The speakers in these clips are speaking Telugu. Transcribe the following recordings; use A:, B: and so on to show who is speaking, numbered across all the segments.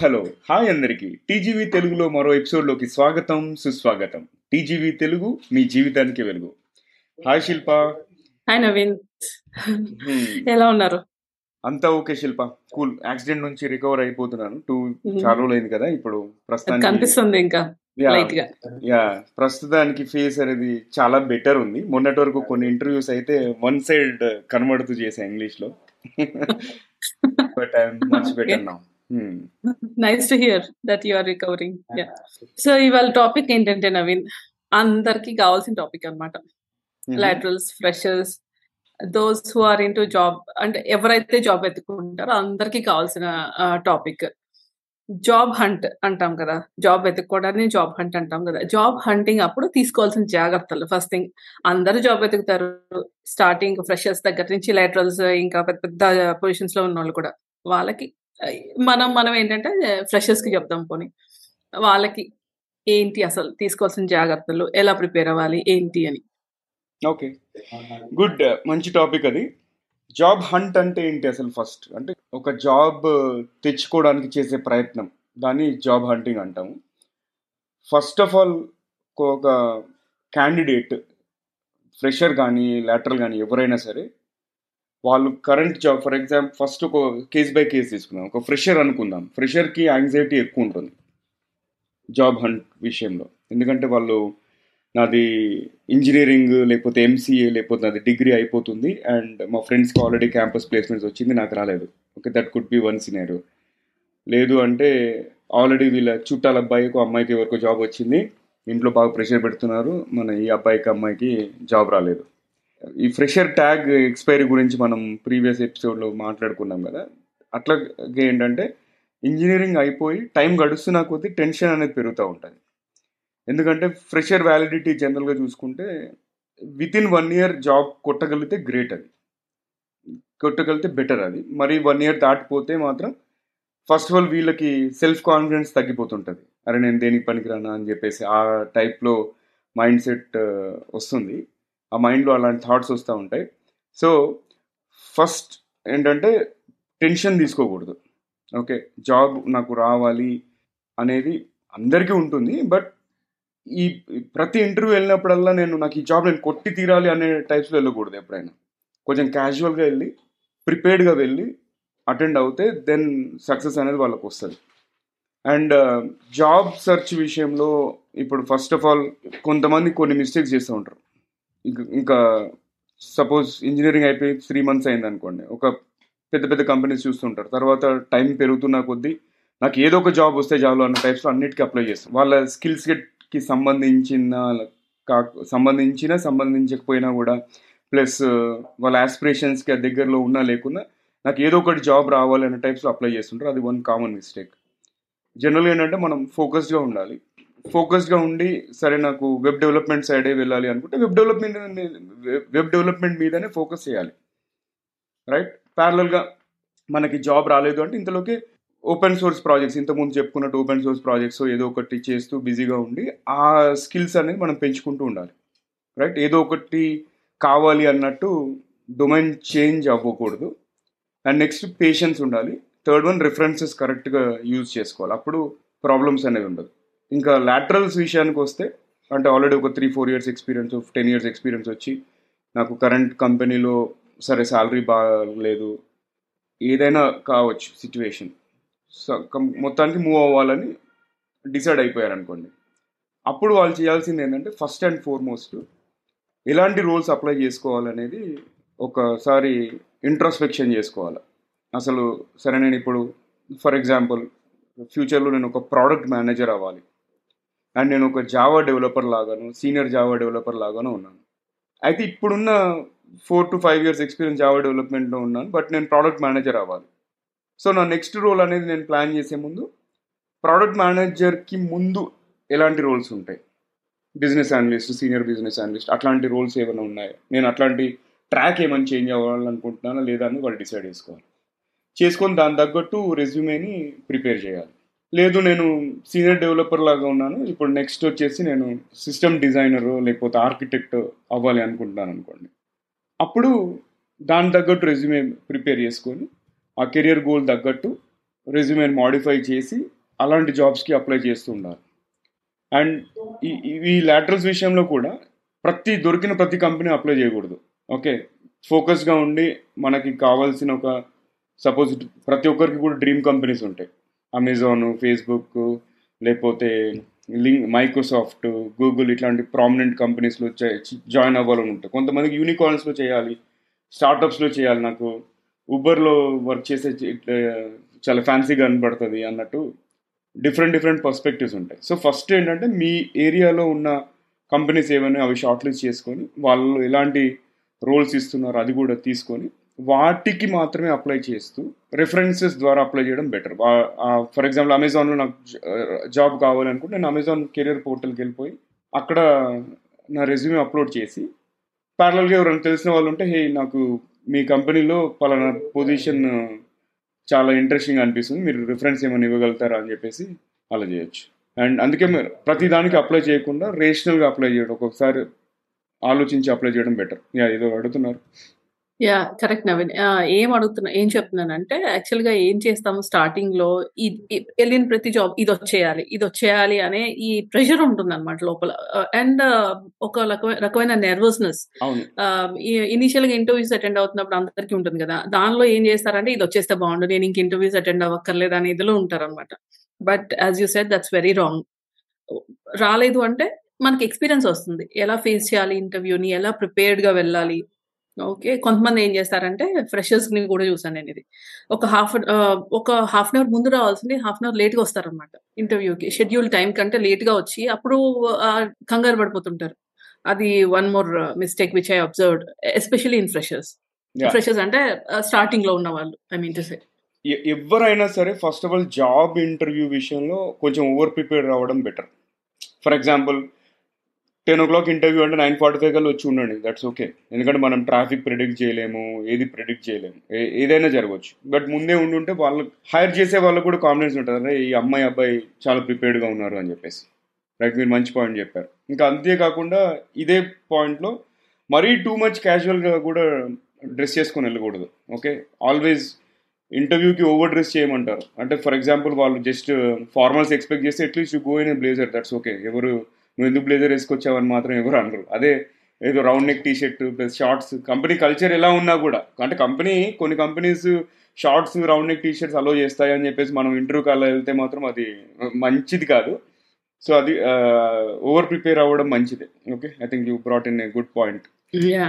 A: హలో హాయ్ అందరికి. టీజీవీ తెలుగులో మరో ఎపిసోడ్లోకి స్వాగతం సుస్వాగతం. టీజీవీ తెలుగు మీ జీవితానికి వెలుగు. Hi Shilpa.
B: Hi Naveen.
A: Hmm.
B: ఎలా ఉన్నారు?
A: అంతా ఓకే శిల్ప. కూల్. యాక్సిడెంట్ నుంచి రికవర్ అయిపోతున్నాను. Too
B: Mhm.
A: చాలా రోజులైంది కదా ఇప్పుడు ప్రస్తుతానికి
B: కనిపిస్తుంది ఇంకా
A: యా ప్రస్తుతానికి ఫేస్ అనేది చాలా బెటర్ ఉంది. మొన్నటి వరకు కొన్ని ఇంటర్వ్యూస్ అయితే వన్ సైడ్ కనబడుతూ చేసా ఇంగ్లీష్లో but I'm much better now
B: nice to hear that you are recovering so ఇవాళ టాపిక్ ఏంటంటే నవీన్ అందరికి కావాల్సిన టాపిక్ అన్నమాట. Laterals freshers those who are into job అంటే ఎవరైతే జాబ్ ఎత్తుకుంటారో అందరికి కావాల్సిన టాపిక్ జాబ్ హంట్ అంటాం కదా. జాబ్ వెతుక్కోవడాన్ని జాబ్ హంట్ అంటాం కదా. జాబ్ హంటింగ్ అప్పుడు తీసుకోవాల్సిన జాగ్రత్తలు. ఫస్ట్ థింగ్ అందరూ జాబ్ వెతుకుతారు. స్టార్టింగ్ ఫ్రెషర్స్ దగ్గర నుంచి లేటరల్స్ ఇంకా పెద్ద పెద్ద పొజిషన్స్లో ఉన్న వాళ్ళు కూడా. వాళ్ళకి మనం మనం ఏంటంటే ఫ్రెషర్స్కి చెప్తాం పోనీ. వాళ్ళకి ఏంటి అసలు తీసుకోవాల్సిన జాగ్రత్తలు ఎలా ప్రిపేర్ అవ్వాలి ఏంటి అని.
A: ఓకే. గుడ్. మంచి టాపిక్ అది. జాబ్ హంట్ అంటే ఏంటి అసలు ఫస్ట్? అంటే ఒక జాబ్ తెచ్చుకోవడానికి చేసే ప్రయత్నం. దాన్ని జాబ్ హంటింగ్ అంటాము. ఫస్ట్ ఆఫ్ ఆల్ ఒక క్యాండిడేట్ ఫ్రెషర్ కానీ లేటరల్ కానీ ఎవరైనా సరే వాళ్ళు current job for example first ఒక కేస్ బై కేస్ తీసుకుందాం. ఒక ఫ్రెషర్ అనుకుందాం. ఫ్రెషర్కి యాంగ్జైటీ ఎక్కువ ఉంటుంది. జాబ్ హంట్ విషయంలో. ఎందుకంటే వాళ్ళు నాది ఇంజనీరింగ్ లేకపోతే ఎంసీఏ లేకపోతే నాది డిగ్రీ అయిపోతుంది. అండ్ మా ఫ్రెండ్స్కి ఆల్రెడీ క్యాంపస్ ప్లేస్మెంట్స్ వచ్చింది నాకు రాలేదు. Okay that could be one scenario లేదు అంటే ఆల్రెడీ వీళ్ళ చుట్టాల అబ్బాయికి అమ్మాయికి ఎవరికో జాబ్ వచ్చింది. ఇంట్లో బాగా ప్రెషర్ పెడుతున్నారు. మన ఈ అబ్బాయికి అమ్మాయికి జాబ్ రాలేదు. ఈ ఫ్రెషర్ ట్యాగ్ ఎక్స్పైరీ గురించి మనం ప్రీవియస్ ఎపిసోడ్లో మాట్లాడుకున్నాం కదా. అట్లాగే ఏంటంటే ఇంజనీరింగ్ అయిపోయి టైం గడుస్తున్న కొద్దీ టెన్షన్ అనేది పెరుగుతూ ఉంటుంది. ఎందుకంటే ఫ్రెషర్ వ్యాలిడిటీ జనరల్గా చూసుకుంటే within one year job కొట్టగలిగితే గ్రేట్ అది. కొట్టగలిగితే బెటర్ అది. మరి వన్ ఇయర్ దాటిపోతే మాత్రం ఫస్ట్ ఆఫ్ ఆల్ వీళ్ళకి సెల్ఫ్ కాన్ఫిడెన్స్ తగ్గిపోతుంటుంది. అరే నేను దేనికి పనికిరానా అని చెప్పేసి ఆ టైప్లో మైండ్ సెట్ వస్తుంది. ఆ మైండ్లో అలాంటి థాట్స్ వస్తూ ఉంటాయి. సో ఫస్ట్ ఏంటంటే టెన్షన్ తీసుకోకూడదు. ఓకే జాబ్ నాకు రావాలి అనేది అందరికీ ఉంటుంది. బట్ ఈ ప్రతి ఇంటర్వ్యూ వెళ్ళినప్పుడల్లా నేను నాకు ఈ జాబ్ నేను కొట్టి తీరాలి అనే టైప్స్లో వెళ్ళకూడదు ఎప్పుడైనా. కొంచెం క్యాజువల్గా వెళ్ళి ప్రిపేర్డ్గా వెళ్ళి అటెండ్ అవుతే దెన్ సక్సెస్ అనేది వాళ్ళకి వస్తుంది. అండ్ జాబ్ సెర్చ్ విషయంలో ఇప్పుడు ఫస్ట్ ఆఫ్ ఆల్ కొంతమంది కొన్ని మిస్టేక్స్ చేస్తూ ఉంటారు. ఇంకా ఇంకా సపోజ్ ఇంజనీరింగ్ అయిపోయి త్రీ మంత్స్ అయింది అనుకోండి ఒక పెద్ద పెద్ద కంపెనీస్ చూస్తుంటారు. తర్వాత టైం పెరుగుతున్న కొద్దీ నాకు ఏదో ఒక జాబ్ వస్తే జాబ్లో అన్న టైప్స్లో అన్నిటికీ అప్లై చేస్తాం. వాళ్ళ స్కిల్స్కి సంబంధించిన కా సంబంధించిన సంబంధించకపోయినా కూడా ప్లస్ వాళ్ళ ఆస్పిరేషన్స్కి దగ్గరలో ఉన్నా లేకున్నా నాకు ఏదో ఒకటి జాబ్ రావాలి అనే టైప్స్లో అప్లై చేస్తుంటారు. అది వన్ కామన్ మిస్టేక్ జనరల్గా ఏంటంటే మనం ఫోకస్డ్గా ఉండాలి. ఫోకస్డ్గా ఉండి సరే నాకు వెబ్ డెవలప్మెంట్ సైడే వెళ్ళాలి అనుకుంటే వెబ్ డెవలప్మెంట్ వెబ్ డెవలప్మెంట్ మీదనే ఫోకస్ చేయాలి. రైట్? ప్యారలల్గా మనకి జాబ్ రాలేదు అంటే ఇంతలోకి ఓపెన్ సోర్స్ ప్రాజెక్ట్స్ ఇంతకుముందు చెప్పుకున్నట్టు ఓపెన్ సోర్స్ ప్రాజెక్ట్స్ ఏదో ఒకటి చేస్తూ బిజీగా ఉండి ఆ స్కిల్స్ అనేది మనం పెంచుకుంటూ ఉండాలి. రైట్? ఏదో ఒకటి కావాలి అన్నట్టు డొమైన్ చేంజ్ అవ్వకూడదు. అండ్ నెక్స్ట్ పేషెన్స్ ఉండాలి. థర్డ్ వన్ రిఫరెన్సెస్ కరెక్ట్గా యూజ్ చేసుకోవాలి. అప్పుడు ప్రాబ్లమ్స్ అనేవి ఉండదు. ఇంకా లాటరల్స్ విషయానికి వస్తే అంటే ఆల్రెడీ ఒక three four years experience ten years experience వచ్చి నాకు కరెంట్ కంపెనీలో సరే శాలరీ బాగాలేదు ఏదైనా కావచ్చు సిచ్యువేషన్ మొత్తానికి మూవ్ అవ్వాలని డిసైడ్ అయిపోయారు అనుకోండి అప్పుడు వాళ్ళు చేయాల్సింది ఏంటంటే ఫస్ట్ అండ్ ఫార్మోస్ట్ ఎలాంటి రోల్స్ అప్లై చేసుకోవాలనేది ఒకసారి ఇంట్రోస్పెక్షన్ చేసుకోవాలి. అసలు సరే నేను ఇప్పుడు ఫర్ ఎగ్జాంపుల్ ఫ్యూచర్లో నేను ఒక ప్రోడక్ట్ మేనేజర్ అవ్వాలి. అండ్ నేను ఒక జావా డెవలపర్ లాగాను సీనియర్ జావా డెవలపర్ లాగాను ఉన్నాను. అయితే ఇప్పుడున్న four to five years experience Java డెవలప్మెంట్లో ఉన్నాను బట్ నేను ప్రోడక్ట్ మేనేజర్ అవ్వాలి. సో నా నెక్స్ట్ రోల్ అనేది నేను ప్లాన్ చేసే ముందు ప్రోడక్ట్ మేనేజర్కి ముందు ఎలాంటి రోల్స్ ఉంటాయి? Business analyst senior business analyst అట్లాంటి రోల్స్ ఏమైనా ఉన్నాయా? నేను అట్లాంటి ట్రాక్ ఏమైనా చేంజ్ అవ్వాలనుకుంటున్నానా? లేదా అని వాళ్ళు డిసైడ్ చేసుకోవాలి. చేసుకొని దాని తగ్గట్టు రెజ్యూమేని ప్రిపేర్ చేయాలి. లేదు నేను సీనియర్ డెవలపర్ లాగా ఉన్నాను. ఇప్పుడు నెక్స్ట్ వచ్చేసి నేను సిస్టమ్ డిజైనర్ లేకపోతే ఆర్కిటెక్ట్ అవ్వాలి అనుకుంటున్నాను అనుకోండి. అప్పుడు దాని తగ్గట్టు రెజ్యూమే ప్రిపేర్ చేసుకొని ఆ కెరియర్ గోల్ తగ్గట్టు రెజ్యూమేని మాడిఫై చేసి అలాంటి జాబ్స్కి అప్లై చేస్తూ ఉండాలి. అండ్ ఈ ఈ- ఈ లాటరల్స్ విషయంలో కూడా ప్రతి దొరికిన ప్రతి కంపెనీ అప్లై చేయకూడదు. ఓకే ఫోకస్గా ఉండి మనకి కావాల్సిన ఒక సపోజ్ ప్రతి ఒక్కరికి కూడా డ్రీమ్ కంపెనీస్ ఉంటాయి. అమెజాన్ ఫేస్బుక్ లేకపోతే లింక్ మైక్రోసాఫ్ట్ గూగుల్ ఇట్లాంటి ప్రామినెంట్ కంపెనీస్లో జాయిన్ అవ్వాలని ఉంటాయి కొంతమందికి యూనికార్న్స్లో చేయాలి స్టార్టప్స్లో చేయాలి నాకు. ఉబర్లో వర్క్ చేసే చాలా ఫ్యాన్సీగా కనబడుతుంది అన్నట్టు డిఫరెంట్ డిఫరెంట్ పర్స్పెక్టివ్స్ ఉంటాయి. సో ఫస్ట్ ఏంటంటే మీ ఏరియాలో ఉన్న కంపెనీస్ ఏమైనా అవి షార్ట్ లిస్ట్ చేసుకొని వాళ్ళు ఎలాంటి రోల్స్ ఇస్తున్నారు అది కూడా తీసుకొని వాటికి మాత్రమే అప్లై చేస్తూ రెఫరెన్సెస్ ద్వారా అప్లై చేయడం బెటర్ ఫర్ ఎగ్జాంపుల్ అమెజాన్లో నాకు జాబ్ కావాలనుకుంటే నేను అమెజాన్ కెరియర్ పోర్టల్కి వెళ్ళిపోయి అక్కడ నా రెజ్యూమే అప్లోడ్ చేసి ప్యారలల్గా ఎవరైనా తెలిసిన వాళ్ళు ఉంటే హే నాకు మీ కంపెనీలో పలానా పొజిషన్ చాలా ఇంట్రెస్టింగ్ అనిపిస్తుంది. మీరు రిఫరెన్స్ ఏమైనా ఇవ్వగలుగుతారా? అని చెప్పేసి అలా చేయొచ్చు. అండ్ అందుకే మీరు ప్రతి దానికి అప్లై చేయకుండా రేషనల్గా అప్లై చేయడం ఒక్కొక్కసారి ఆలోచించి అప్లై చేయడం బెటర్ యా ఏదో అడుగుతున్నారు.
B: యా కరెక్ట్ నవీన్ ఏం అడుగుతున్నా ఏం చెప్తున్నానంటే యాక్చువల్గా ఏం చేస్తాము స్టార్టింగ్లో ఈ- వెళ్ళిన ప్రతి జాబ్ ఇది వచ్చేయాలి ఇది వచ్చేయాలి అనే ఈ ప్రెషర్ ఉంటుంది అనమాట లోపల అండ్ ఒక రకమైన- రకమైన నెర్వస్నెస్
A: అవును.
B: ఇనిషియల్గా ఇంటర్వ్యూస్ అటెండ్ అవుతున్నప్పుడు అందరికీ ఉంటుంది కదా దానిలో ఏం చేస్తారంటే ఇది వచ్చేస్తే బాగుండు నేను ఇంక ఇంటర్వ్యూస్ అటెండ్ అవ్వక్కర్లేదు అనే ఇదిలో ఉంటారు అనమాట but as you said that's very wrong రాలేదు అంటే మనకి ఎక్స్పీరియన్స్ వస్తుంది. ఎలా ఫేస్ చేయాలి ఇంటర్వ్యూని ఎలా ప్రిపేర్డ్గా వెళ్ళాలి ఓకే. కొంతమంది ఏం చేస్తారంటే ఫ్రెషర్స్ని కూడా చూసాను నేను ఇది. ఒక హాఫ్ ఒక హాఫ్ అన్ అవర్ ముందు రావాల్సింది హాఫ్ అన్ అవర్ లేట్గా వస్తారనమాట ఇంటర్వ్యూకి. షెడ్యూల్ టైం కంటే లేట్గా వచ్చి అప్పుడు కంగారు పడిపోతుంటారు. అది one more mistake which I observed especially in freshers. Freshers అంటే స్టార్టింగ్లో ఉన్న వాళ్ళు ఐ మీన్ టు సే.
A: ఎవరైనా సరే first of all job interview విషయంలో కొంచెం ఓవర్ ప్రిపేర్ అవ్వడం better. For example ten o'clock interview అంటే నైన్ ఫార్టీ ఫైవ్ కల్లా వచ్చి ఉండండి. దట్స్ ఓకే ఎందుకంటే మనం ట్రాఫిక్ ప్రిడిక్ట్ చేయలేము ఏది ప్రిడిక్ట్ చేయలేము. ఏ- ఏదైనా జరగవచ్చు. బట్ ముందే ఉండుంటే వాళ్ళు హైర్ చేసే వాళ్ళకు కూడా కాన్ఫిడెన్స్ ఉంటుంది. అరే ఈ అమ్మాయి అబ్బాయి చాలా ప్రిపేర్డ్గా ఉన్నారు అని చెప్పేసి. రైట్ మీరు మంచి పాయింట్ చెప్పారు. ఇంకా అంతేకాకుండా ఇదే పాయింట్లో మరీ టూ మచ్ క్యాజువల్గా కూడా డ్రెస్ చేసుకొని వెళ్ళకూడదు. ఓకే ఆల్వేస్ ఇంటర్వ్యూకి ఓవర్ డ్రెస్ చేయమంటారు. అంటే ఫర్ ఎగ్జాంపుల్ వాళ్ళు జస్ట్ ఫార్మల్స్ ఎక్స్పెక్ట్ చేస్తే at least go in blazer that's okay ఎవరు నువ్వు ఎందుకు బ్లేజర్ వేసుకొచ్చావని మాత్రం ఎవరు అనరు. అదే ఏదో round neck T shirt plus shorts company culture ఎలా ఉన్నా కూడా అంటే కంపెనీ కొన్ని companies shorts round neck T shirts allow చేస్తాయి అని చెప్పేసి మనం ఇంటర్వ్యూకి అలా వెళ్తే మాత్రం అది మంచిది కాదు. సో అది ఓవర్ ప్రిపేర్ అవ్వడం మంచిదే. Okay I think you brought in a good point
B: yeah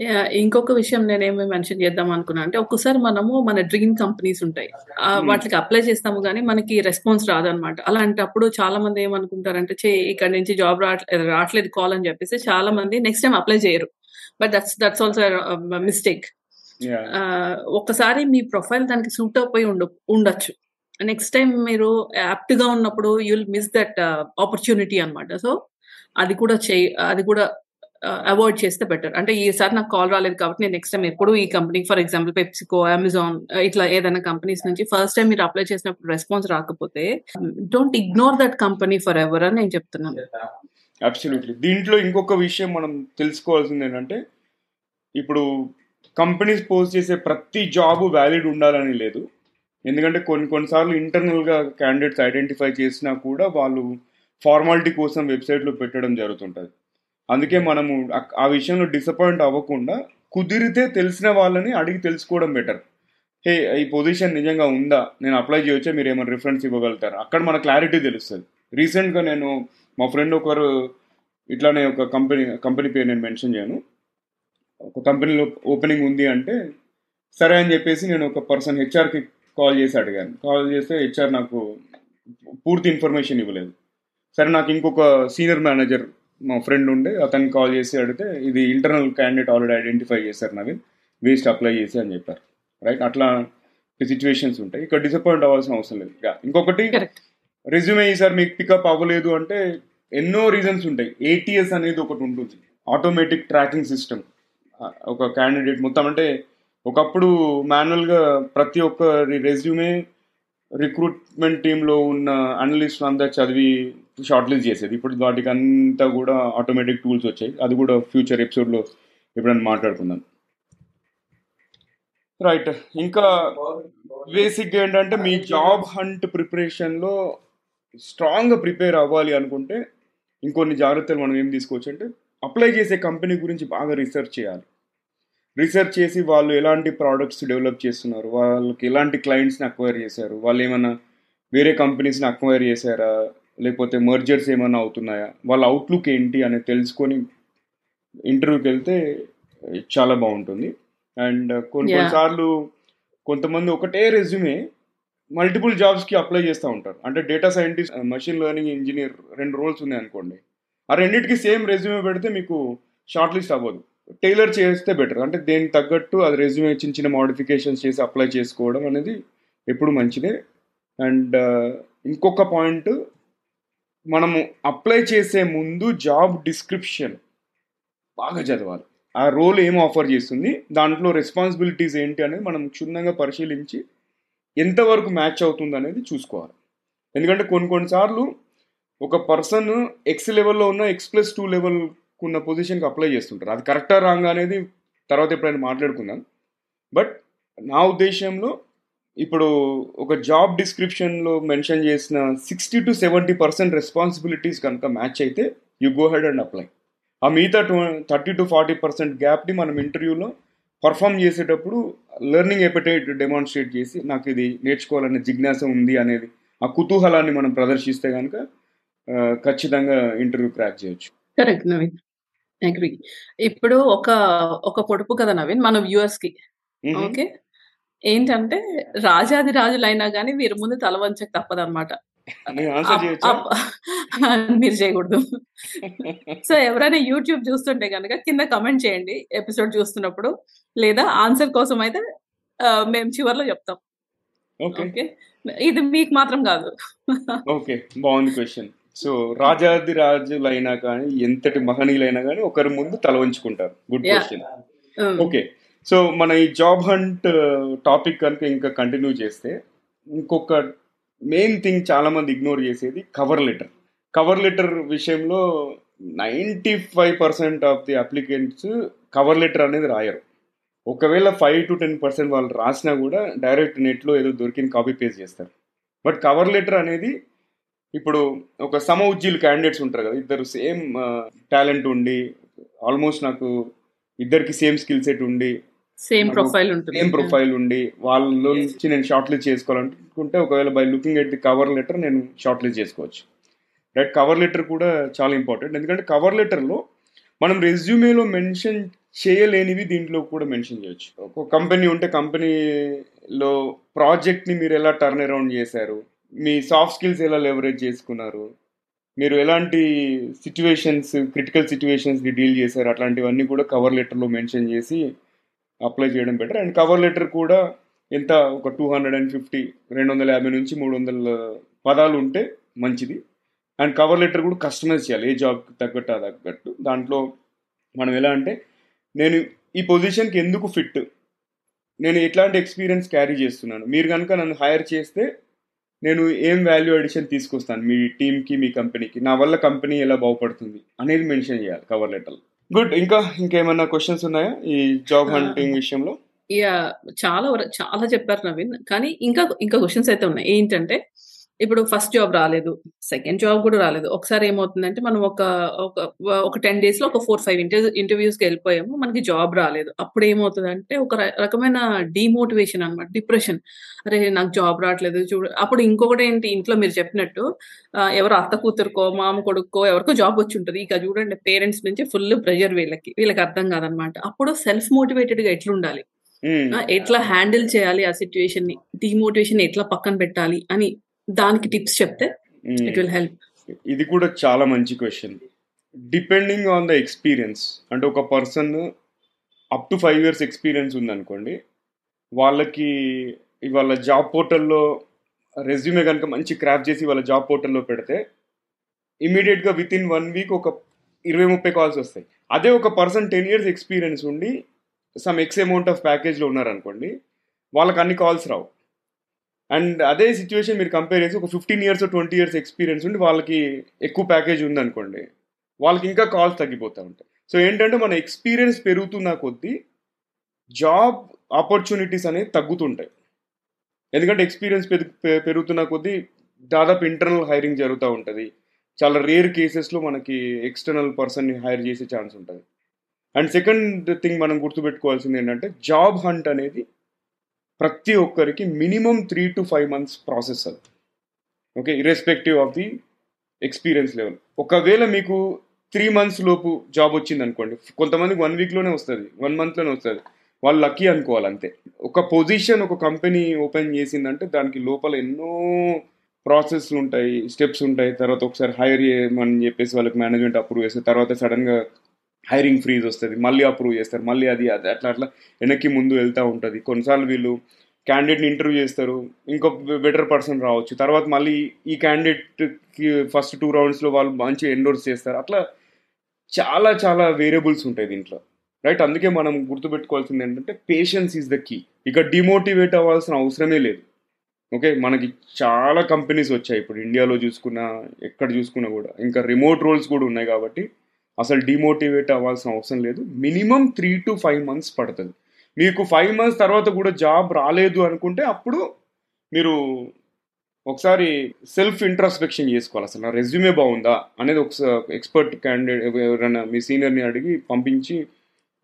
B: yeah ఇంకొక విషయం నేనేమి మెన్షన్ చేద్దాం అనుకున్నా అంటే ఒక్కసారి మనము మన డ్రీమ్ కంపెనీస్ ఉంటాయి.
A: Hmm.
B: వాటికి అప్లై చేస్తాము కానీ మనకి రెస్పాన్స్ రాదనమాట. అలాంటప్పుడు చాలా మంది ఏమనుకుంటారంటే చే ఇక్కడ నుంచి జాబ్ రావట్లేదు రావట్లేదు కాల్ అని చెప్పేసి చాలా మంది నెక్స్ట్ టైం అప్లై చేయరు but that's that's also mistake ఒక్కసారి మీ ప్రొఫైల్ దానికి సూట్ అయిపోయి ఉండ ఉండొచ్చు. నెక్స్ట్ టైం మీరు యాప్ట్గా ఉన్నప్పుడు యుల్ మిస్ దట్ ఆపర్చునిటీ అన్నమాట. సో అది కూడా చేయి అది కూడా అవాయిడ్ చేస్తే బెటర్ అంటే ఈసారి నాకు కాల్ రాలేదు కాబట్టి నేను నెక్స్ట్ టైం ఎప్పుడు ఈ company for example PepsiCo Amazon ఇట్లా ఏదైనా కంపెనీస్ నుంచి ఫస్ట్ టైం మీరు అప్లై చేసినప్పుడు రెస్పాన్స్ రాకపోతే don't ignore that company forever అని నేను చెప్తున్నాను.
A: అబ్సల్యూట్లీ దీంట్లో ఇంకొక విషయం మనం తెలుసుకోవాల్సింది ఏంటంటే ఇప్పుడు కంపెనీస్ పోస్ట్ చేసే ప్రతి జాబ్ వ్యాలిడ్ ఉండాలని లేదు. ఎందుకంటే కొన్ని కొన్నిసార్లు ఇంటర్నల్గా క్యాండిడేట్స్ ఐడెంటిఫై చేసినా కూడా వాళ్ళు ఫార్మాలిటీ కోసం వెబ్సైట్లో పెట్టడం జరుగుతుంటుంది. అందుకే మనము ఆ- విషయంలో డిసప్పాయింట్ అవ్వకుండా కుదిరితే తెలిసిన వాళ్ళని అడిగి తెలుసుకోవడం బెటర్ హే ఈ పొజిషన్ నిజంగా ఉందా? నేను అప్లై చేయొచ్చా? మీరు ఏమైనా రిఫరెన్స్ ఇవ్వగలుగుతారా? అక్కడ మన క్లారిటీ తెలుస్తుంది. రీసెంట్గా నేను మా ఫ్రెండ్ ఒకరు ఇట్లానే ఒక కంపెనీ కంపెనీ పేరు నేను మెన్షన్ చేయను. ఒక కంపెనీలో ఓపెనింగ్ ఉంది అంటే సరే అని చెప్పేసి నేను ఒక పర్సన్ హెచ్ఆర్కి కాల్ చేసి అడిగాను. కాల్ చేస్తే హెచ్ఆర్ నాకు పూర్తి ఇన్ఫర్మేషన్ ఇవ్వలేదు. సరే నాకు ఇంకొక సీనియర్ మేనేజర్ మా ఫ్రెండ్ ఉండే అతనికి కాల్ చేసి అడిగితే ఇది ఇంటర్నల్ క్యాండిడేట్ ఆల్రెడీ ఐడెంటిఫై చేశారు నవీన్ వేస్ట్ అప్లై చేసి అని చెప్పారు. రైట్ అట్లా సిచ్యువేషన్స్ ఉంటాయి. ఇక్కడ డిసప్పాయింట్ అవ్వాల్సిన అవసరం లేదు. ఇంకొకటి రెజ్యూమే ఈసారి మీకు పికప్ అవ్వలేదు అంటే ఎన్నో రీజన్స్ ఉంటాయి. ఏటీఎస్ అనేది ఒకటి ఉంటుంది. ఆటోమేటిక్ ట్రాకింగ్ సిస్టమ్ ఒక క్యాండిడేట్ మొత్తం అంటే ఒకప్పుడు మాన్యువల్గా ప్రతి ఒక్క రెజ్యూమే రిక్రూట్మెంట్ టీంలో ఉన్న అనలిస్ట్ అంతా చదివి షార్ట్ లిస్ట్ చేసేది. ఇప్పుడు వాటికి అంతా కూడా ఆటోమేటిక్ టూల్స్ వచ్చాయి. అది కూడా ఫ్యూచర్ ఎపిసోడ్లో ఎప్పుడైనా మాట్లాడుకుందాం. రైట్. ఇంకా బేసిక్గా ఏంటంటే మీ జాబ్ హంట్ ప్రిపరేషన్లో స్ట్రాంగ్గా ప్రిపేర్ అవ్వాలి అనుకుంటే ఇంకొన్ని జాగ్రత్తలు మనం ఏం తీసుకోవచ్చు అంటే అప్లై చేసే కంపెనీ గురించి బాగా రీసెర్చ్ చేయాలి. రీసెర్చ్ చేసి వాళ్ళు ఎలాంటి ప్రోడక్ట్స్ డెవలప్ చేస్తున్నారు? వాళ్ళకి ఎలాంటి క్లయింట్స్ని అక్వైర్ చేశారు? వాళ్ళు ఏమైనా వేరే కంపెనీస్ని అక్వైర్ చేశారా? లేకపోతే మర్జర్స్ ఏమైనా అవుతున్నాయా? వాళ్ళ అవుట్లుక్ ఏంటి అనేది తెలుసుకొని ఇంటర్వ్యూకి వెళ్తే చాలా బాగుంటుంది. అండ్ కొన్ని
B: Yeah.
A: కొన్నిసార్లు కొంతమంది ఒకటే రెజ్యూమే మల్టిపుల్ జాబ్స్కి అప్లై చేస్తూ ఉంటారు. అంటే data scientist machine learning engineer రెండు రోల్స్ ఉన్నాయి అనుకోండి. ఆ రెండింటికి సేమ్ రెజ్యూమే పెడితే మీకు షార్ట్ లిస్ట్ అవ్వదు. టైలర్ చేస్తే బెటర్ అంటే దేనికి తగ్గట్టు అది రెజ్యూమే చిన్న చిన్న మోడిఫికేషన్స్ చేసి అప్లై చేసుకోవడం అనేది ఎప్పుడు మంచిదే. అండ్ ఇంకొక పాయింట్ మనము అప్లై చేసే ముందు జాబ్ డిస్క్రిప్షన్ బాగా చదవాలి. ఆ రోల్ ఏం ఆఫర్ చేస్తుంది? దాంట్లో రెస్పాన్సిబిలిటీస్ ఏంటి అనేది మనం క్షుణ్ణంగా పరిశీలించి ఎంతవరకు మ్యాచ్ అవుతుంది అనేది చూసుకోవాలి. ఎందుకంటే కొన్ని కొన్నిసార్లు ఒక పర్సన్ ఎక్స్ లెవెల్లో ఉన్న ఎక్స్ ప్లస్ టూ లెవెల్కు ఉన్న పొజిషన్కి అప్లై చేస్తుంటారు. అది కరెక్టా రాంగ్ అనేది తర్వాత ఎప్పుడైనా మాట్లాడుకుందాం. బట్ నా ఉద్దేశంలో ఇప్పుడు ఒక జాబ్ డిస్క్రిప్షన్లో మెన్షన్ చేసిన sixty to seventy percent responsibilities కనుక మ్యాచ్ అయితే you go head and apply ఆ మిగతా to thirty to forty percent గ్యాప్ని మనం ఇంటర్వ్యూలో పర్ఫామ్ చేసేటప్పుడు లెర్నింగ్ ఎపిటైట్ డెమాన్స్ట్రేట్ చేసి నాకు ఇది నేర్చుకోవాలనే జిజ్ఞాస ఉంది అనేది ఆ కుతూహలాన్ని మనం ప్రదర్శిస్తే కనుక ఖచ్చితంగా ఇంటర్వ్యూ క్రాక్ చేయొచ్చు.
B: కరెక్ట్ నవీన్ అగ్రి ఇప్పుడు ఒక ఒక పొడుపు కదా నవీన్ మన కి.
A: మ్మ్.
B: ఓకే ఏంటంటే రాజాది రాజులైనా కానీ వీరి ముందు తల వంచక తప్పదన్నమాట. మీరు చేయకూడదు. సో ఎవరైనా యూట్యూబ్ చూస్తుంటే కనుక కింద కమెంట్ చేయండి ఎపిసోడ్ చూస్తున్నప్పుడు. లేదా ఆన్సర్ కోసం అయితే మేము చివర్లో చెప్తాం.
A: ఓకే.
B: ఓకే? ఇది మీకు మాత్రం కాదు.
A: ఓకే బాగుంది క్వశ్చన్. సో రాజాది రాజులైనా కానీ ఎంతటి మహనీయులైనా కానీ ఒకరి ముందు తల వంచుకుంటారు. Good. Question.
B: Um,
A: okay. So మన ఈ జాబ్ హంట్ టాపిక్ కనుక ఇంకా కంటిన్యూ చేస్తే ఇంకొక మెయిన్ థింగ్ చాలామంది ఇగ్నోర్ చేసేది కవర్ లెటర్ కవర్ లెటర్ విషయంలో ninety five percent of the applicants cover letter అనేది రాయరు. ఒకవేళ ఫైవ్ టు టెన్ పర్సెంట్ వాళ్ళు రాసినా కూడా డైరెక్ట్ నెట్లో ఏదో దొరికిన కాపీ పేస్ట్ చేస్తారు. బట్ కవర్ లెటర్ అనేది ఇప్పుడు ఒక సమ ఉజ్జీలు క్యాండిడేట్స్ ఉంటారు కదా ఇద్దరు సేమ్ టాలెంట్ uh, ఉండి ఆల్మోస్ట్ నాకు ఇద్దరికి సేమ్ స్కిల్ సెట్ ఉండి
B: సేమ్ ప్రొఫైల్ ఉంటుంది.
A: సేమ్ ప్రొఫైల్ ఉండి వాళ్ళలో నుంచి నేను షార్ట్ లిస్ట్ చేసుకోవాలనుకుంటే ఒకవేళ by looking at the cover letter నేను షార్ట్ లిస్ట్ చేసుకోవచ్చు. రైట్ కవర్ లెటర్ కూడా చాలా ఇంపార్టెంట్ ఎందుకంటే కవర్ లెటర్లో మనం రెజ్యూమేలో మెన్షన్ చేయలేనివి దీంట్లో కూడా మెన్షన్ చేయొచ్చు. ఒక కంపెనీ ఉంటే కంపెనీలో ప్రాజెక్ట్ని మీరు ఎలా టర్న్ అరౌండ్ చేశారు? మీ సాఫ్ట్ స్కిల్స్ ఎలా లెవరేజ్ చేసుకున్నారు? మీరు ఎలాంటి సిచ్యువేషన్స్ క్రిటికల్ సిచ్యువేషన్స్ని డీల్ చేశారు? అట్లాంటివన్నీ కూడా కవర్ లెటర్లో మెన్షన్ చేసి అప్లై చేయడం బెటర్. అండ్ కవర్ లెటర్ కూడా ఎంత? ఒక టూ హండ్రెడ్ అండ్ ఫిఫ్టీ రెండు వందల యాభై నుంచి మూడు వందల పదాలు ఉంటే మంచిది. అండ్ కవర్ లెటర్ కూడా కస్టమైజ్ చేయాలి ఏ జాబ్కి తగ్గట్టు ఆ తగ్గట్టు. దాంట్లో మనం ఎలా అంటే నేను ఈ పొజిషన్కి ఎందుకు ఫిట్? నేను ఎట్లాంటి ఎక్స్పీరియన్స్ క్యారీ చేస్తున్నాను? మీరు కనుక నన్ను హైర్ చేస్తే నేను ఏం వాల్యూ అడిషన్ తీసుకొస్తాను మీ టీంకి మీ కంపెనీకి? నా వల్ల కంపెనీ ఎలా బాగుపడుతుంది? అనేది మెన్షన్ చేయాలి కవర్ లెటర్ గుడ్ ఇంకా ఇంకేమైనా క్వశ్చన్స్ ఉన్నాయా ఈ జాబ్ హంటింగ్ విషయంలో?
B: యా చాలా చాలా చెప్పారు నవీన్. కానీ ఇంకా ఇంకా క్వశ్చన్స్ అయితే ఉన్నాయి. ఏంటంటే ఇప్పుడు ఫస్ట్ జాబ్ రాలేదు. సెకండ్ జాబ్ కూడా రాలేదు. ఒకసారి ఏమవుతుందంటే మనం ఒక ఒక టెన్ డేస్లో ఒక ఫోర్ ఫైవ్ ఇంటర్వ్యూ ఇంటర్వ్యూస్కి వెళ్ళిపోయాము. మనకి జాబ్ రాలేదు. అప్పుడు ఏమవుతుందంటే ఒక రకమైన డిమోటివేషన్ అన్నమాట. డిప్రెషన్ అరే నాకు జాబ్ రావట్లేదు. చూడు. అప్పుడు ఇంకొకటి ఏంటి? ఇంట్లో మీరు చెప్పినట్టు ఎవరో అత్త కూతురుకో మామ కొడుకో ఎవరికో జాబ్ వచ్చి ఉంటుంది. ఇక చూడండి పేరెంట్స్ నుంచి ఫుల్ ప్రెషర్ వీళ్ళకి వీళ్ళకి అర్థం కాదనమాట అప్పుడు సెల్ఫ్ మోటివేటెడ్గా ఎట్లుండాలి? ఎట్లా హ్యాండిల్ చేయాలి ఆ సిచ్యువేషన్ని? డిమోటివేషన్ ఎట్లా పక్కన పెట్టాలి? అని దానికి టిప్స్ చెప్తే. It will help.
A: ఇది కూడా చాలా మంచి question. Depending on the experience అంటే ఒక person up to five years experience ఉందనుకోండి వాళ్ళకి ఇవాళ జాబ్ పోర్టల్లో రెజ్యూమే కనుక మంచి క్రాఫ్ట్ చేసి వాళ్ళ జాబ్ పోర్టల్లో పెడితే ఇమీడియట్గా విత్ ఇన్ వన్ వీక్ ఒక ఇరవై ముప్పై కాల్స్ వస్తాయి. అదే ఒక పర్సన్ టెన్ ఇయర్స్ ఎక్స్పీరియన్స్ ఉండి సమ్ ఎక్స్ అమౌంట్ ఆఫ్ ప్యాకేజ్లో ఉన్నారనుకోండి వాళ్ళకి అన్ని కాల్స్ రావు. అండ్ అదే సిచ్యువేషన్ మీరు కంపేర్ చేసి ఒక fifteen years twenty years experience ఉండి వాళ్ళకి ఎక్కువ ప్యాకేజ్ ఉందనుకోండి వాళ్ళకి ఇంకా కాల్స్ తగ్గిపోతూ ఉంటాయి. సో ఏంటంటే మన ఎక్స్పీరియన్స్ పెరుగుతున్న కొద్దీ జాబ్ ఆపర్చునిటీస్ అనేవి తగ్గుతుంటాయి. ఎందుకంటే ఎక్స్పీరియన్స్ పెరుగుతున్న కొద్దీ దాదాపు ఇంటర్నల్ హైరింగ్ జరుగుతూ ఉంటుంది. చాలా రేర్ కేసెస్లో మనకి ఎక్స్టర్నల్ పర్సన్ని హైర్ చేసే ఛాన్స్ ఉంటుంది. అండ్ సెకండ్ థింగ్ మనం గుర్తుపెట్టుకోవాల్సింది ఏంటంటే జాబ్ హంట్ అనేది ప్రతి ఒక్కరికి minimum three to five months process అది. Okay irrespective of the experience level ఒకవేళ మీకు త్రీ మంత్స్ లోపు జాబ్ వచ్చింది అనుకోండి కొంతమందికి వన్ వీక్లోనే వస్తుంది వన్ మంత్లోనే వస్తుంది. వాళ్ళు లక్కీ అనుకోవాలి అంతే ఒక పొజిషన్ ఒక కంపెనీ ఓపెన్ చేసిందంటే దానికి లోపల ఎన్నో ప్రాసెస్లు ఉంటాయి స్టెప్స్ ఉంటాయి. తర్వాత ఒకసారి హైర్ చేయమని చెప్పేసి వాళ్ళకి మేనేజ్మెంట్ అప్రూవ్ చేస్తే తర్వాత సడన్గా హైరింగ్ ఫ్రీజ్ వస్తుంది మళ్ళీ అప్రూవ్ చేస్తారు మళ్ళీ అది అది అట్లా అట్లా వెనక్కి ముందు వెళ్తూ ఉంటుంది. కొన్నిసార్లు వీళ్ళు క్యాండిడేట్ని ఇంటర్వ్యూ చేస్తారు ఇంకో బెటర్ పర్సన్ రావచ్చు తర్వాత మళ్ళీ ఈ క్యాండిడేట్కి ఫస్ట్ టూ రౌండ్స్లో వాళ్ళు మంచి ఎండోర్స్ చేస్తారు అట్లా చాలా చాలా వేరియబుల్స్ ఉంటాయి దీంట్లో. రైట్ అందుకే మనం గుర్తుపెట్టుకోవాల్సింది ఏంటంటే పేషెన్స్ ఈజ్ ద కీ ఇక డిమోటివేట్ అవ్వాల్సిన అవసరమే లేదు. ఓకే మనకి చాలా కంపెనీస్ వచ్చాయి ఇప్పుడు ఇండియాలో చూసుకున్నా ఎక్కడ చూసుకున్నా కూడా. ఇంకా రిమోట్ రోల్స్ కూడా ఉన్నాయి కాబట్టి అసలు డిమోటివేట్ అవ్వాల్సిన అవసరం లేదు. Minimum three to five months పడుతుంది. మీకు ఫైవ్ మంత్స్ తర్వాత కూడా జాబ్ రాలేదు అనుకుంటే అప్పుడు మీరు ఒకసారి సెల్ఫ్ ఇంట్రాస్పెక్షన్ చేసుకోవాలి. అసలు నా రెజ్యూమే బాగుందా అనేది ఒకసారి ఎక్స్పర్ట్ క్యాండిడేట్ ఎవరైనా మీ సీనియర్ని అడిగి పంపించి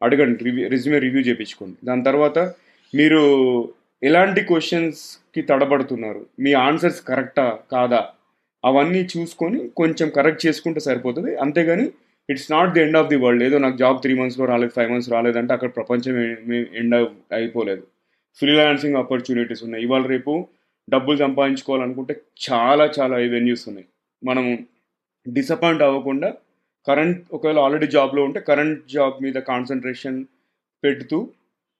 A: అడగండి. రివ్యూ రెజ్యూమే రివ్యూ చేయించుకోండి దాని తర్వాత మీరు ఎలాంటి క్వశ్చన్స్కి తడబడుతున్నారు? మీ ఆన్సర్స్ కరెక్టా కాదా? అవన్నీ చూసుకొని కొంచెం కరెక్ట్ చేసుకుంటే సరిపోతుంది. అంతేగాని it's not the end of the world ఏదో నాకు జాబ్ త్రీ మంత్స్లో రాలేదు ఫైవ్ మంత్స్ రాలేదంటే అక్కడ ప్రపంచం ఎండ్ అయిపోలేదు. ఫ్రీలాన్సింగ్ ఆపర్చునిటీస్ ఉన్నాయి. ఇవాళ రేపు డబ్బులు సంపాదించుకోవాలనుకుంటే చాలా చాలా వెన్యూస్ ఉన్నాయి. మనం డిసప్పాయింట్ అవ్వకుండా కరెంట్ ఒకవేళ ఆల్రెడీ జాబ్లో ఉంటే కరెంట్ జాబ్ మీద కాన్సన్ట్రేషన్ పెడుతూ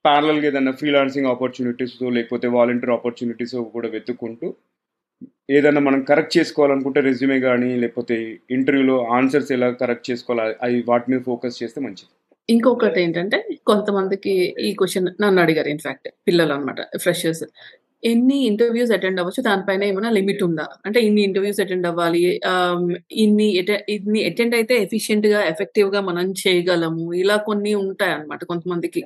A: ప్యారలల్గా ఏదైనా ఫ్రీలాన్సింగ్ ఆపర్చునిటీస్ లేకపోతే వాలంటీర్ ఆపర్చునిటీస్ కూడా వెతుక్కుంటూ ఏదైనా మనం కరెక్ట్ చేసుకోవాలనుకుంటే రెజ్యూమే కానీ లేకపోతే ఇంటర్వ్యూలో ఆన్సర్స్ ఎలా కరెక్ట్ చేసుకోవాలి అవి వాటి మీద ఫోకస్ చేస్తే మంచిది.
B: ఇంకొకటి ఏంటంటే కొంతమందికి ఈ క్వశ్చన్ నన్ను అడిగారు ఇన్ఫాక్ట్ పిల్లలు అనమాట ఫ్రెషర్స్ ఎన్ని ఇంటర్వ్యూస్ అటెండ్ అవ్వచ్చు? దానిపైన ఏమైనా లిమిట్ ఉందా? అంటే ఇన్ని ఇంటర్వ్యూస్ అటెండ్ అవ్వాలి ఇన్ని ఇన్ని అటెండ్ అయితే ఎఫిషియెంట్గా ఎఫెక్టివ్గా మనం చేయగలము. ఇలా కొన్ని ఉంటాయి అనమాట కొంతమందికి.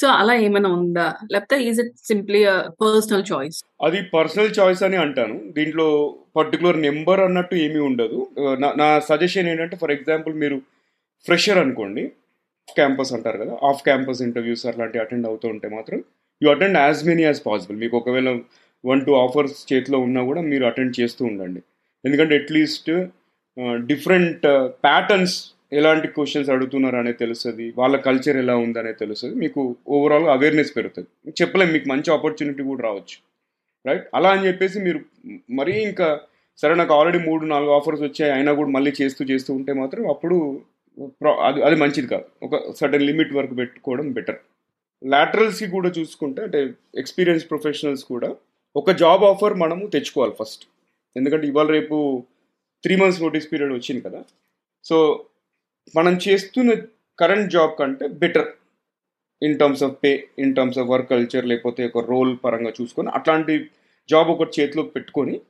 B: సో అలా ఏమైనా ఉందా? లేకపోతే is it simply personal choice
A: అది పర్సనల్ చాయిస్ అని అంటాను. దీంట్లో పర్టికులర్ నెంబర్ అన్నట్టు ఏమీ ఉండదు. నా నా సజెషన్ ఏంటంటే ఫర్ ఎగ్జాంపుల్ మీరు ఫ్రెషర్ అనుకోండి. క్యాంపస్ అంటారు కదా. ఆఫ్ క్యాంపస్ ఇంటర్వ్యూస్ అట్లాంటివి అటెండ్ అవుతూ ఉంటే మాత్రం you attend as many as possible మీకు ఒకవేళ వన్ టూ ఆఫర్స్ చేతిలో ఉన్నా కూడా మీరు అటెండ్ చేస్తూ ఉండండి. ఎందుకంటే అట్లీస్ట్ డిఫరెంట్ ప్యాటర్న్స్ ఎలాంటి క్వశ్చన్స్ అడుగుతున్నారు అనేది తెలుస్తుంది వాళ్ళ కల్చర్ ఎలా ఉందనేది తెలుస్తుంది మీకు ఓవరాల్ అవేర్నెస్ పెరుగుతుంది. చెప్పలేము మీకు మంచి ఆపర్చునిటీ కూడా రావచ్చు. రైట్ అలా అని చెప్పేసి మీరు మరీ ఇంకా సరే నాకు ఆల్రెడీ మూడు నాలుగు ఆఫర్స్ వచ్చాయి అయినా కూడా మళ్ళీ చేస్తూ చేస్తూ ఉంటే మాత్రం అప్పుడు అది అది మంచిది కాదు. ఒక సర్టెన్ లిమిట్ వరకు పెట్టుకోవడం బెటర్ లాటరల్స్కి కూడా చూసుకుంటే అంటే ఎక్స్పీరియన్స్ ప్రొఫెషనల్స్ కూడా ఒక జాబ్ ఆఫర్ మనము తెచ్చుకోవాలి ఫస్ట్ ఎందుకంటే ఇవాళ రేపు త్రీ మంత్స్ నోటీస్ పీరియడ్ వచ్చింది కదా. సో మనం చేస్తున్న కరెంట్ జాబ్ కంటే better in terms of pay in terms of work culture లేకపోతే ఒక రోల్ పరంగా చూసుకొని అట్లాంటి జాబ్ ఒకటి చేతిలో పెట్టుకొని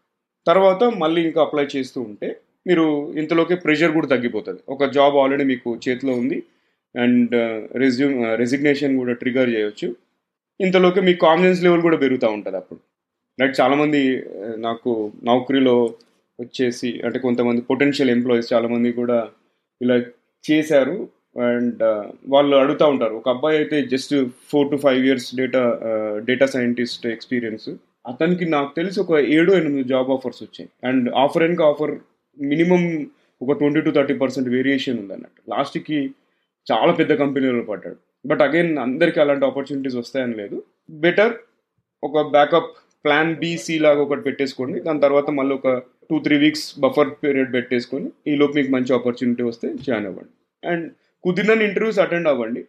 A: తర్వాత మళ్ళీ ఇంకా అప్లై చేస్తూ ఉంటే మీరు ఇంతలోకే ప్రెషర్ కూడా తగ్గిపోతుంది. ఒక జాబ్ ఆల్రెడీ మీకు చేతిలో ఉంది అండ్ రెజ్యూమ్ రెసిగ్నేషన్ కూడా ట్రిగర్ చేయొచ్చు. ఇంతలోకి మీ కాన్ఫిడెన్స్ లెవెల్ కూడా పెరుగుతూ ఉంటుంది అప్పుడు. రైట్ చాలామంది నాకు నౌకరీలో వచ్చేసి అంటే కొంతమంది పొటెన్షియల్ ఎంప్లాయీస్ చాలామంది కూడా ఇలా చేశారు. అండ్ వాళ్ళు అడుగుతూ ఉంటారు. ఒక అబ్బాయి అయితే just four to five years data data scientist experience అతనికి నాకు తెలిసి ఒక ఏడు ఎనిమిది జాబ్ ఆఫర్స్ వచ్చాయి. అండ్ ఆఫర్ వెనుక ఆఫర్ మినిమం ఒక twenty to thirty percent variation ఉంది అన్నట్టు లాస్ట్కి చాలా పెద్ద కంపెనీలో పడ్డాడు. బట్ అగైన్ అందరికీ అలాంటి ఆపర్చునిటీస్ వస్తాయని లేదు. బెటర్ ఒక బ్యాకప్ ప్లాన్ బీసీ లాగా ఒకటి పెట్టేసుకోండి. దాని తర్వాత మళ్ళీ ఒక two three weeks buffer period పెట్టేసుకొని ఈ లోపు మీకు మంచి ఆపర్చునిటీ వస్తే జాయిన్ అవ్వండి. అండ్ కుదిరిన ఇంటర్వ్యూస్ అటెండ్ అవ్వండి.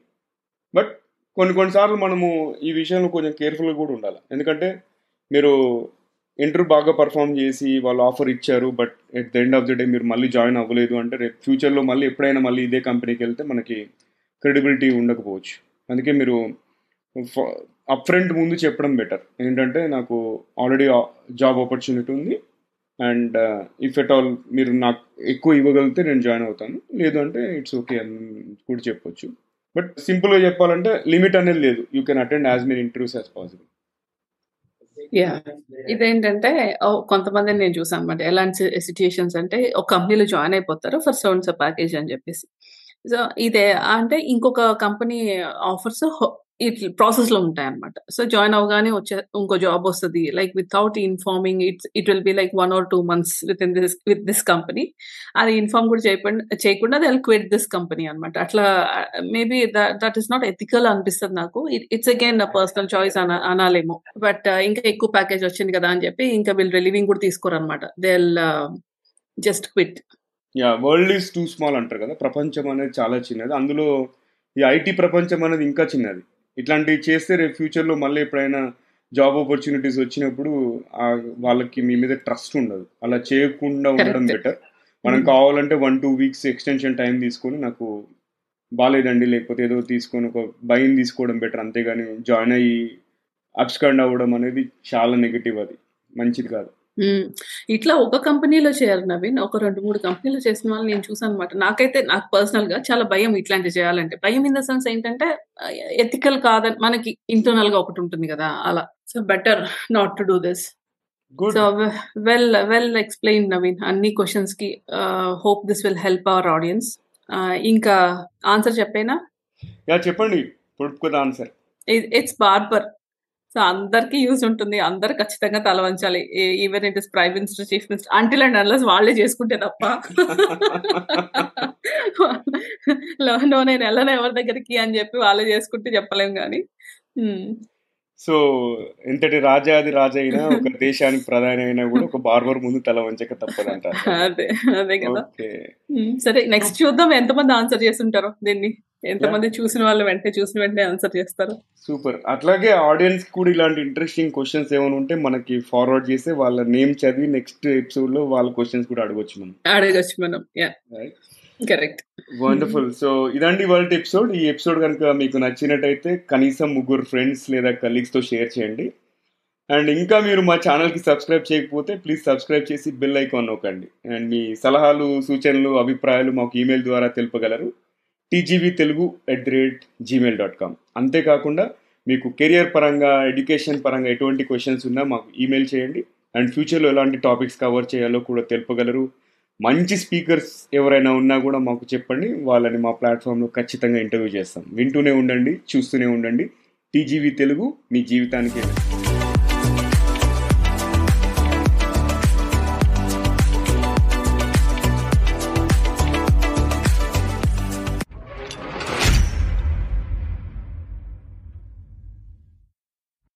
A: బట్ కొన్ని కొన్నిసార్లు మనము ఈ విషయంలో కొంచెం కేర్ఫుల్గా కూడా ఉండాలి. ఎందుకంటే మీరు ఇంటర్వ్యూ బాగా పర్ఫామ్ చేసి వాళ్ళు ఆఫర్ ఇచ్చారు but at the end of the day మీరు మళ్ళీ జాయిన్ అవ్వలేదు అంటే రేపు ఫ్యూచర్లో మళ్ళీ ఎప్పుడైనా మళ్ళీ ఇదే కంపెనీకి వెళ్తే మనకి క్రెడిబిలిటీ ఉండకపోవచ్చు. అందుకే మీరు అప్ ఫ్రంట్ ముందు చెప్పడం బెటర్ ఏంటంటే నాకు ఆల్రెడీ జాబ్ ఆపర్చునిటీ ఉంది అండ్ ఇఫ్ ఎట్ ఆల్ మీరు నాకు ఎక్కువ ఇవ్వగలిగితే నేను జాయిన్ అవుతాను. లేదు అంటే ఇట్స్ ఓకే అని కూడా చెప్పొచ్చు. బట్ సింపుల్గా చెప్పాలంటే లిమిట్ అనేది లేదు. You can attend as many interviews as possible
B: yeah ఇదేంటంటే కొంతమందిని నేను చూసాను అనమాట ఎలాంటి సిచ్యుయేషన్స్ అంటే ఒక కంపెనీలో జాయిన్ అయిపోతారు ఫర్ సౌండ్స్ ప్యాకేజ్ అని చెప్పేసి. సో ఇదే అంటే ఇంకొక కంపెనీ ఆఫర్స్ ఇట్లా ప్రాసెస్లో ఉంటాయి అనమాట సో జాయిన్ అవగానే వచ్చే ఇంకో జాబ్ వస్తుంది. Like without informing it's it will be like one or two months with in this with this company అది ఇన్ఫార్మ్ కూడా చేయకుండా చేయకుండా దే క్విట్ దిస్ కంపెనీ అనమాట అట్లా maybe that is not ethical అనిపిస్తుంది నాకు. ఇట్స్ అగైన్ పర్సనల్ చాయిస్ అన అనాలేమో. బట్ uh, ఇంకా ఎక్కువ ప్యాకేజ్ వచ్చింది కదా అని చెప్పి ఇంకా వీళ్ళు రిలీవింగ్ కూడా తీసుకోరు అనమాట they just quit
A: yeah world is too small అంటారు కదా. ప్రపంచం అనేది చాలా చిన్నది. అందులో ఈ ఐటీ ప్రపంచం అనేది ఇంకా చిన్నది. ఇట్లాంటివి చేస్తే రేపు ఫ్యూచర్లో మళ్ళీ ఎప్పుడైనా జాబ్ ఆపర్చునిటీస్ వచ్చినప్పుడు వాళ్ళకి మీ మీద ట్రస్ట్ ఉండదు. అలా చేయకుండా ఉండడం. బెటర్ మనం
B: Mhm.
A: కావాలంటే one two weeks extension time తీసుకొని నాకు బాగాలేదండి లేకపోతే ఏదో తీసుకొని ఒక భయం తీసుకోవడం బెటర్ అంతేగాని జాయిన్ అయ్యి అబ్స్కండ్ అవ్వడం అనేది చాలా నెగిటివ్ అది. మంచిది కాదు.
B: ఇట్లా ఒక కంపెనీలో చేయాలి నవీన్. ఒక రెండు మూడు కంపెనీలో చేసిన వాళ్ళు నేను చూసాను అనమాట నాకైతే నాకు పర్సనల్గా చాలా భయం ఇట్లాంటివి చేయాలంటే. భయం ఇన్ ద సెన్స్ ఏంటంటే ఎథికల్ కాదని మనకి ఇంటర్నల్గా ఒకటి ఉంటుంది కదా అలా. So better not to do this
A: good
B: so well well explain Naveen. అన్ని క్వశ్చన్స్కి hope this will help our audience ఇంకా ఆన్సర్ చెప్పేనా?
A: చెప్పండి. ఆన్సర్
B: ఇట్స్ బార్బర్ సో అందరికీ యూజ్ ఉంటుంది. అందరు ఖచ్చితంగా తల వంచాలి. Even it is prime minister chief minister until and unless వాళ్ళే చేసుకుంటే తప్ప. లో- నేను వెళ్ళను ఎవరి దగ్గరికి అని చెప్పి వాళ్ళే చేసుకుంటే చెప్పలేం కానీ
A: సో ఎంతటి రాజాది రాజా అయినా ఒక దేశానికి ప్రధాని అయినా కూడా ఒక బార్బర్ ముందు తల వంచక తప్పదంటారు.
B: అదే అదే కదా. సరే నెక్స్ట్ చూద్దాం. ఎంతమంది ఆన్సర్ చేస్తుంటారో దీన్ని. ఎంతమంది చూసిన వాళ్ళు వెంటనే చూసిన వెంటనే ఆన్సర్ చేస్తారు.
A: సూపర్ అట్లాగే ఆడియన్స్ కూడా ఇలాంటి ఇంట్రెస్టింగ్ క్వశ్చన్స్ ఏమైనా ఉంటే మనకి ఫార్వర్డ్ చేస్తే వాళ్ళ నేమ్ చదివి నెక్స్ట్ ఎపిసోడ్లో వాళ్ళ క్వశ్చన్స్ కూడా అడగొచ్చు మనం.
B: అడగచ్చు మనం. యా కరెక్ట్
A: వండర్ఫుల్ సో ఇదండి వరల్డ్ ఎపిసోడ్ ఈ ఎపిసోడ్ కనుక మీకు నచ్చినట్టయితే కనీసం ముగ్గురు ఫ్రెండ్స్ లేదా colleagues తో షేర్ చేయండి. అండ్ ఇంకా మీరు మా ఛానల్కి సబ్స్క్రైబ్ చేయకపోతే ప్లీజ్ సబ్స్క్రైబ్ చేసి బెల్ ఐకాన్ నొక్కండి. అండ్ మీ సలహాలు సూచనలు అభిప్రాయాలు మాకు ఈమెయిల్ ద్వారా తెలుపగలరు. TGV Telugu at the rate Gmail dot com అంతేకాకుండా మీకు కెరియర్ పరంగా ఎడ్యుకేషన్ పరంగా ఎటువంటి క్వశ్చన్స్ ఉన్నా మాకు ఈమెయిల్ చేయండి. అండ్ ఫ్యూచర్లో ఎలాంటి టాపిక్స్ కవర్ చేయాలో కూడా తెలుపగలరు. మంచి స్పీకర్స్ ఎవరైనా ఉన్నా కూడా మాకు చెప్పండి. వాళ్ళని మా ప్లాట్ఫామ్లో ఖచ్చితంగా ఇంటర్వ్యూ చేస్తాం. వింటూనే ఉండండి చూస్తూనే ఉండండి. టీజీవీ తెలుగు మీ జీవితానికి.